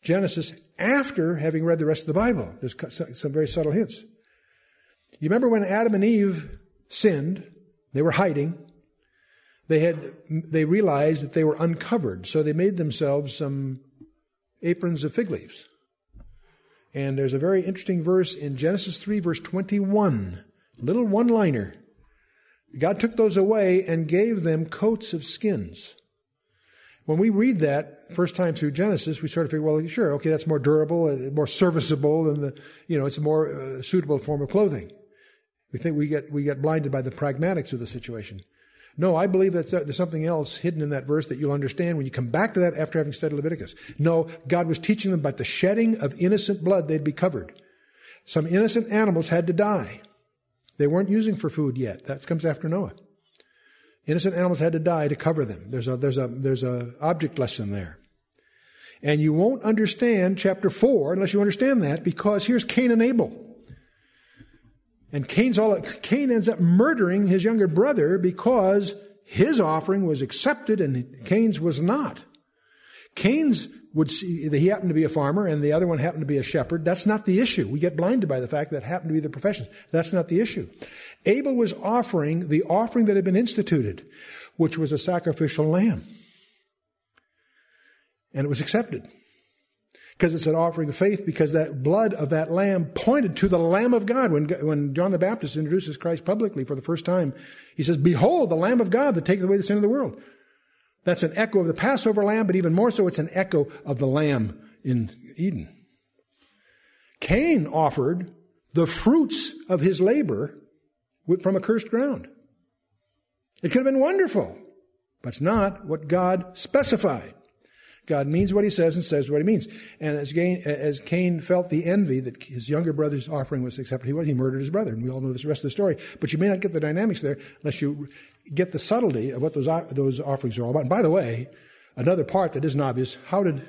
Genesis after having read the rest of the Bible. There's some very subtle hints. You remember when Adam and Eve sinned, they were hiding. They had they realized that they were uncovered, so they made themselves some aprons of fig leaves. And there's a very interesting verse in Genesis 3 verse 21, little one-liner. God took those away and gave them coats of skins. When we read that first time through Genesis, we sort of figure, well, sure, okay, that's more durable, and more serviceable, and the, you know, it's a more uh, suitable form of clothing. We think we get we get blinded by the pragmatics of the situation. No, I believe that there's something else hidden in that verse that you'll understand when you come back to that after having studied Leviticus. No, God was teaching them about the shedding of innocent blood they'd be covered. Some innocent animals had to die. They weren't using for food yet. That comes after Noah. Innocent animals had to die to cover them. There's a, there's a, there's a object lesson there. And you won't understand chapter 4 unless you understand that because here's Cain and Abel. And Cain's all, Cain ends up murdering his younger brother because his offering was accepted and Cain's was not. Cain's would see that he happened to be a farmer and the other one happened to be a shepherd. That's not the issue. We get blinded by the fact that happened to be the professions. That's not the issue. Abel was offering the offering that had been instituted, which was a sacrificial lamb. And it was accepted. Because it's an offering of faith, because that blood of that lamb pointed to the Lamb of God. When, when John the Baptist introduces Christ publicly for the first time, he says, Behold, the Lamb of God that taketh away the sin of the world. That's an echo of the Passover lamb, but even more so, it's an echo of the lamb in Eden. Cain offered the fruits of his labor from a cursed ground. It could have been wonderful, but it's not what God specified. God means what he says and says what he means. And as Cain, as Cain felt the envy that his younger brother's offering was accepted, he, was, he murdered his brother. And we all know this rest of the story. But you may not get the dynamics there unless you get the subtlety of what those, those offerings are all about. And by the way, another part that isn't obvious, how did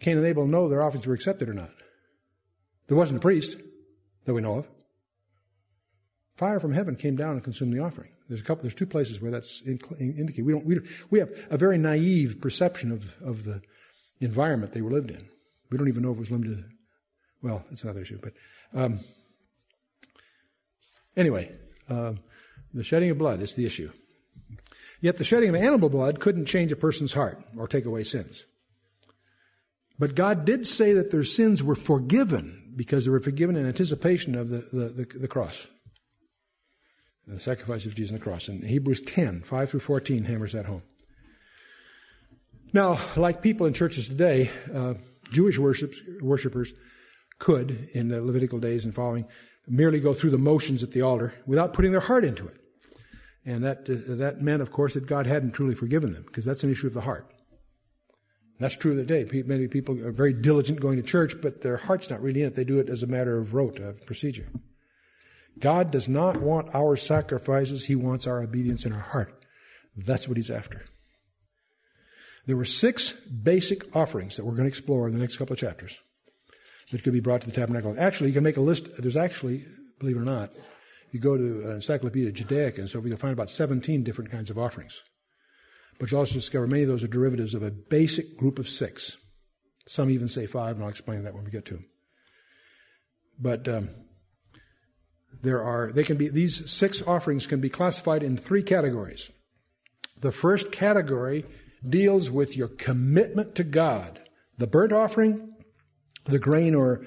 Cain and Abel know their offerings were accepted or not? There wasn't a priest that we know of. Fire from heaven came down and consumed the offering. There's a couple. There's two places where that's indicated. We don't. We, we have a very naive perception of of the environment they were lived in. We don't even know if it was limited. Well, that's another issue. But um, anyway, uh, the shedding of blood is the issue. Yet the shedding of animal blood couldn't change a person's heart or take away sins. But God did say that their sins were forgiven because they were forgiven in anticipation of the, the, the, the cross. The sacrifice of Jesus on the cross. And Hebrews 10, 5 through 14 hammers that home. Now, like people in churches today, uh, Jewish worships, worshipers could, in the Levitical days and following, merely go through the motions at the altar without putting their heart into it. And that, uh, that meant, of course, that God hadn't truly forgiven them, because that's an issue of the heart. That's true today. Many people are very diligent going to church, but their heart's not really in it. They do it as a matter of rote, of procedure. God does not want our sacrifices, He wants our obedience in our heart. That's what He's after. There were six basic offerings that we're going to explore in the next couple of chapters that could be brought to the tabernacle. Actually, you can make a list. There's actually, believe it or not, you go to Encyclopedia Judaica and so you'll find about 17 different kinds of offerings. But you'll also discover many of those are derivatives of a basic group of six. Some even say five, and I'll explain that when we get to them. But um, there are, they can be, these six offerings can be classified in three categories. The first category deals with your commitment to God. The burnt offering, the grain or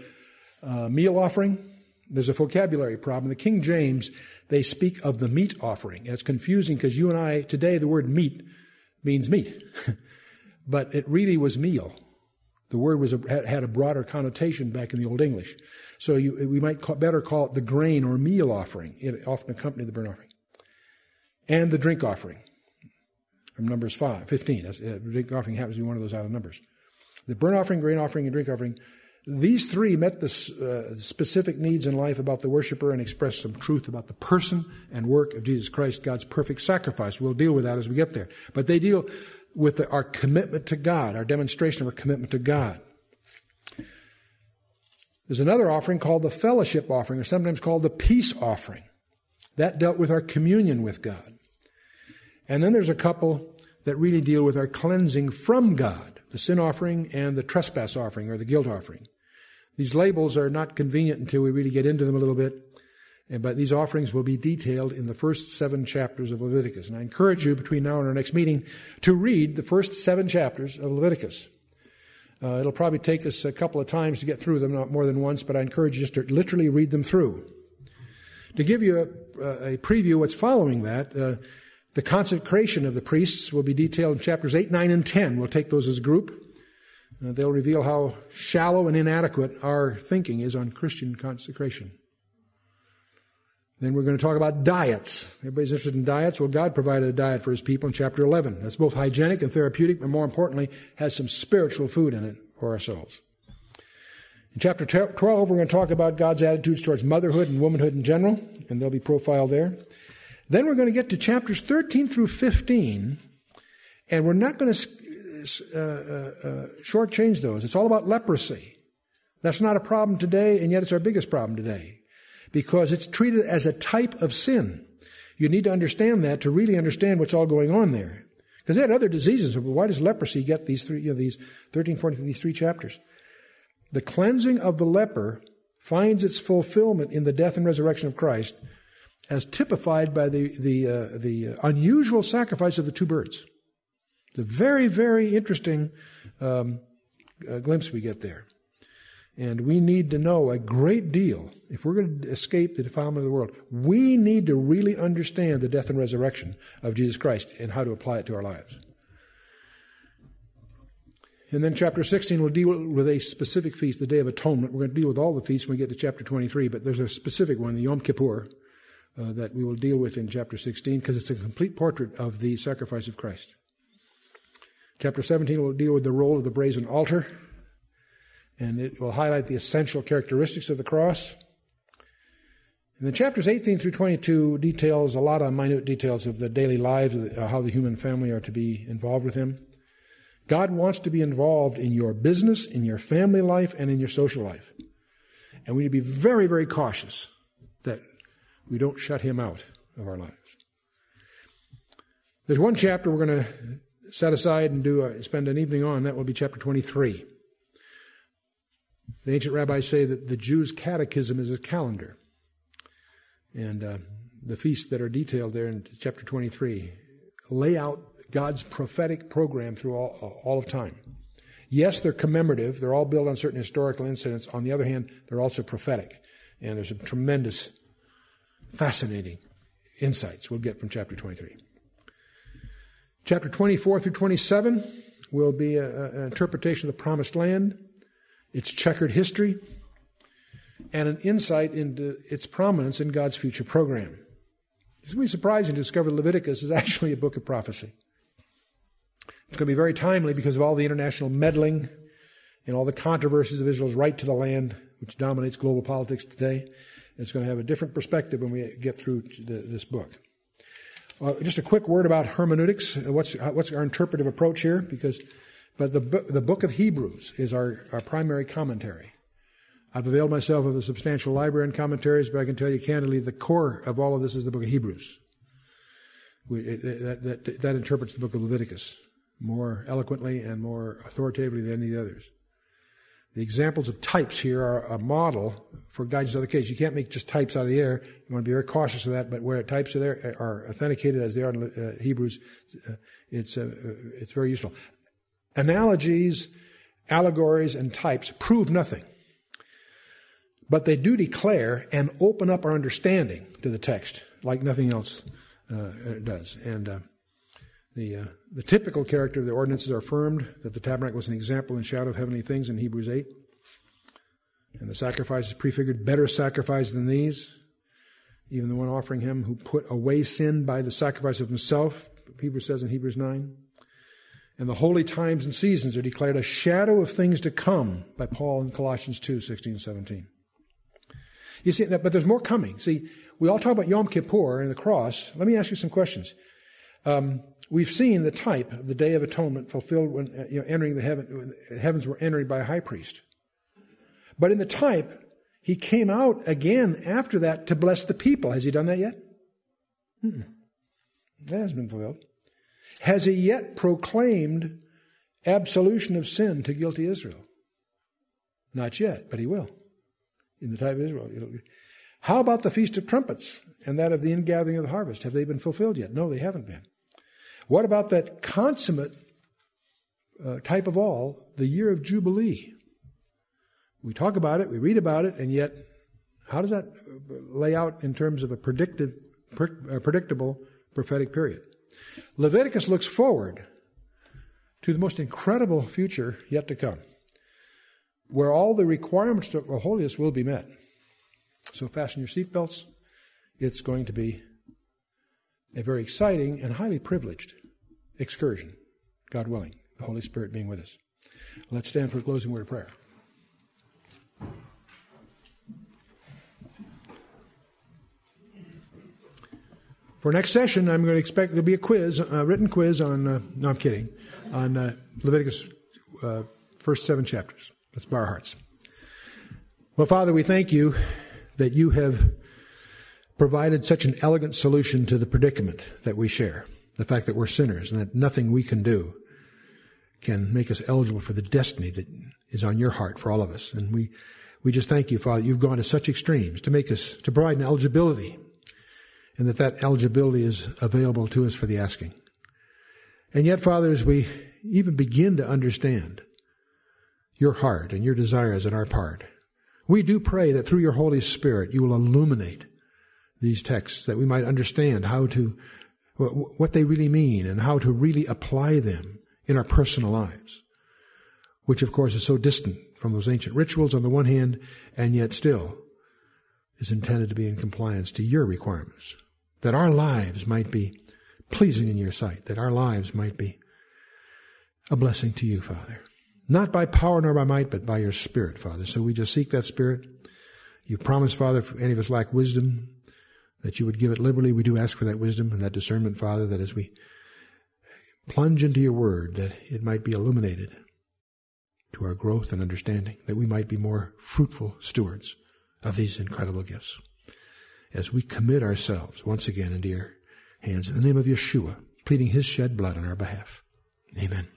uh, meal offering, there's a vocabulary problem. The King James, they speak of the meat offering. It's confusing because you and I, today, the word meat means meat. but it really was meal. The word was a, had a broader connotation back in the Old English. So you, we might call, better call it the grain or meal offering. It often accompanied the burnt offering. And the drink offering from Numbers 5, 15. That's, uh, drink offering happens to be one of those out of Numbers. The burnt offering, grain offering, and drink offering, these three met the uh, specific needs in life about the worshiper and expressed some truth about the person and work of Jesus Christ, God's perfect sacrifice. We'll deal with that as we get there. But they deal with our commitment to God, our demonstration of our commitment to God. There's another offering called the fellowship offering, or sometimes called the peace offering. That dealt with our communion with God. And then there's a couple that really deal with our cleansing from God, the sin offering and the trespass offering or the guilt offering. These labels are not convenient until we really get into them a little bit, but these offerings will be detailed in the first seven chapters of Leviticus. And I encourage you between now and our next meeting to read the first seven chapters of Leviticus. Uh, it'll probably take us a couple of times to get through them, not more than once, but I encourage you just to literally read them through. To give you a, a preview what's following that, uh, the consecration of the priests will be detailed in chapters 8, 9, and 10. We'll take those as a group. Uh, they'll reveal how shallow and inadequate our thinking is on Christian consecration. Then we're going to talk about diets. Everybody's interested in diets. Well, God provided a diet for his people in chapter 11. That's both hygienic and therapeutic, but more importantly, has some spiritual food in it for our souls. In chapter 12, we're going to talk about God's attitudes towards motherhood and womanhood in general, and they'll be profiled there. Then we're going to get to chapters 13 through 15, and we're not going to uh, uh, uh, shortchange those. It's all about leprosy. That's not a problem today, and yet it's our biggest problem today because it's treated as a type of sin. You need to understand that to really understand what's all going on there. Because they had other diseases. But why does leprosy get these three, you know, these 13, 14, these three chapters? The cleansing of the leper finds its fulfillment in the death and resurrection of Christ as typified by the, the, uh, the unusual sacrifice of the two birds. It's a very, very interesting um, uh, glimpse we get there. And we need to know a great deal. If we're going to escape the defilement of the world, we need to really understand the death and resurrection of Jesus Christ and how to apply it to our lives. And then chapter 16 will deal with a specific feast, the Day of Atonement. We're going to deal with all the feasts when we get to chapter 23, but there's a specific one, the Yom Kippur, uh, that we will deal with in chapter 16 because it's a complete portrait of the sacrifice of Christ. Chapter 17 will deal with the role of the brazen altar, and it will highlight the essential characteristics of the cross. And then chapters 18 through 22 details a lot of minute details of the daily lives, of uh, how the human family are to be involved with Him. God wants to be involved in your business, in your family life, and in your social life. And we need to be very, very cautious that we don't shut him out of our lives. There's one chapter we're going to set aside and do a, spend an evening on. That will be chapter 23. The ancient rabbis say that the Jew's catechism is a calendar. And uh, the feasts that are detailed there in chapter 23 lay out God's prophetic program through all, all of time. Yes, they're commemorative. They're all built on certain historical incidents. On the other hand, they're also prophetic. And there's a tremendous fascinating insights we'll get from chapter 23. Chapter 24 through 27 will be an interpretation of the promised land, its checkered history, and an insight into its prominence in God's future program. It's going to be surprising to discover Leviticus is actually a book of prophecy. It's going to be very timely because of all the international meddling and all the controversies of Israel's right to the land, which dominates global politics today. It's going to have a different perspective when we get through the, this book. Uh, just a quick word about hermeneutics. What's, what's our interpretive approach here? Because, but the, the book of Hebrews is our, our primary commentary. I've availed myself of a substantial library and commentaries, but I can tell you candidly, the core of all of this is the book of Hebrews. We, it, that, that, that interprets the book of Leviticus more eloquently and more authoritatively than any of the others. The examples of types here are a model for guidance in other cases. You can't make just types out of the air. You want to be very cautious of that. But where types are there are authenticated as they are in uh, Hebrews, uh, it's uh, it's very useful. Analogies, allegories, and types prove nothing, but they do declare and open up our understanding to the text like nothing else uh, does. And uh, the, uh, the typical character of the ordinances are affirmed that the tabernacle was an example and shadow of heavenly things in Hebrews 8. And the sacrifices prefigured better sacrifices than these, even the one offering him who put away sin by the sacrifice of himself, Hebrews says in Hebrews 9. And the holy times and seasons are declared a shadow of things to come by Paul in Colossians 2, 16, 17. You see, but there's more coming. See, we all talk about Yom Kippur and the cross. Let me ask you some questions. Um, we've seen the type of the Day of Atonement fulfilled when uh, you know, entering the heaven, heavens were entered by a high priest. But in the type, he came out again after that to bless the people. Has he done that yet? Mm-mm. That hasn't been fulfilled. Has he yet proclaimed absolution of sin to guilty Israel? Not yet, but he will. In the time of Israel. How about the Feast of Trumpets and that of the ingathering of the harvest? Have they been fulfilled yet? No, they haven't been. What about that consummate uh, type of all, the year of Jubilee? We talk about it, we read about it, and yet, how does that lay out in terms of a predicted, a predictable prophetic period? Leviticus looks forward to the most incredible future yet to come, where all the requirements of holiness will be met. So fasten your seatbelts. It's going to be a very exciting and highly privileged excursion, God willing, the Holy Spirit being with us. Let's stand for a closing word of prayer. For next session, I'm going to expect there'll be a quiz, a written quiz on, uh, no, I'm kidding, on uh, Leviticus uh, first seven chapters. Let's bow our hearts. Well, Father, we thank you that you have provided such an elegant solution to the predicament that we share. The fact that we're sinners and that nothing we can do can make us eligible for the destiny that is on your heart for all of us. And we, we just thank you, Father. You've gone to such extremes to make us, to provide an eligibility and that that eligibility is available to us for the asking. And yet, Father, as we even begin to understand your heart and your desires on our part, we do pray that through your Holy Spirit you will illuminate these texts that we might understand how to, what they really mean and how to really apply them in our personal lives, which of course is so distant from those ancient rituals on the one hand, and yet still is intended to be in compliance to your requirements that our lives might be pleasing in your sight, that our lives might be a blessing to you, Father. Not by power nor by might, but by your Spirit, Father. So we just seek that Spirit. You promised, Father, if any of us lack wisdom, that you would give it liberally. We do ask for that wisdom and that discernment, Father, that as we plunge into your word, that it might be illuminated to our growth and understanding, that we might be more fruitful stewards of these incredible gifts as we commit ourselves once again into your hands in the name of Yeshua, pleading his shed blood on our behalf. Amen.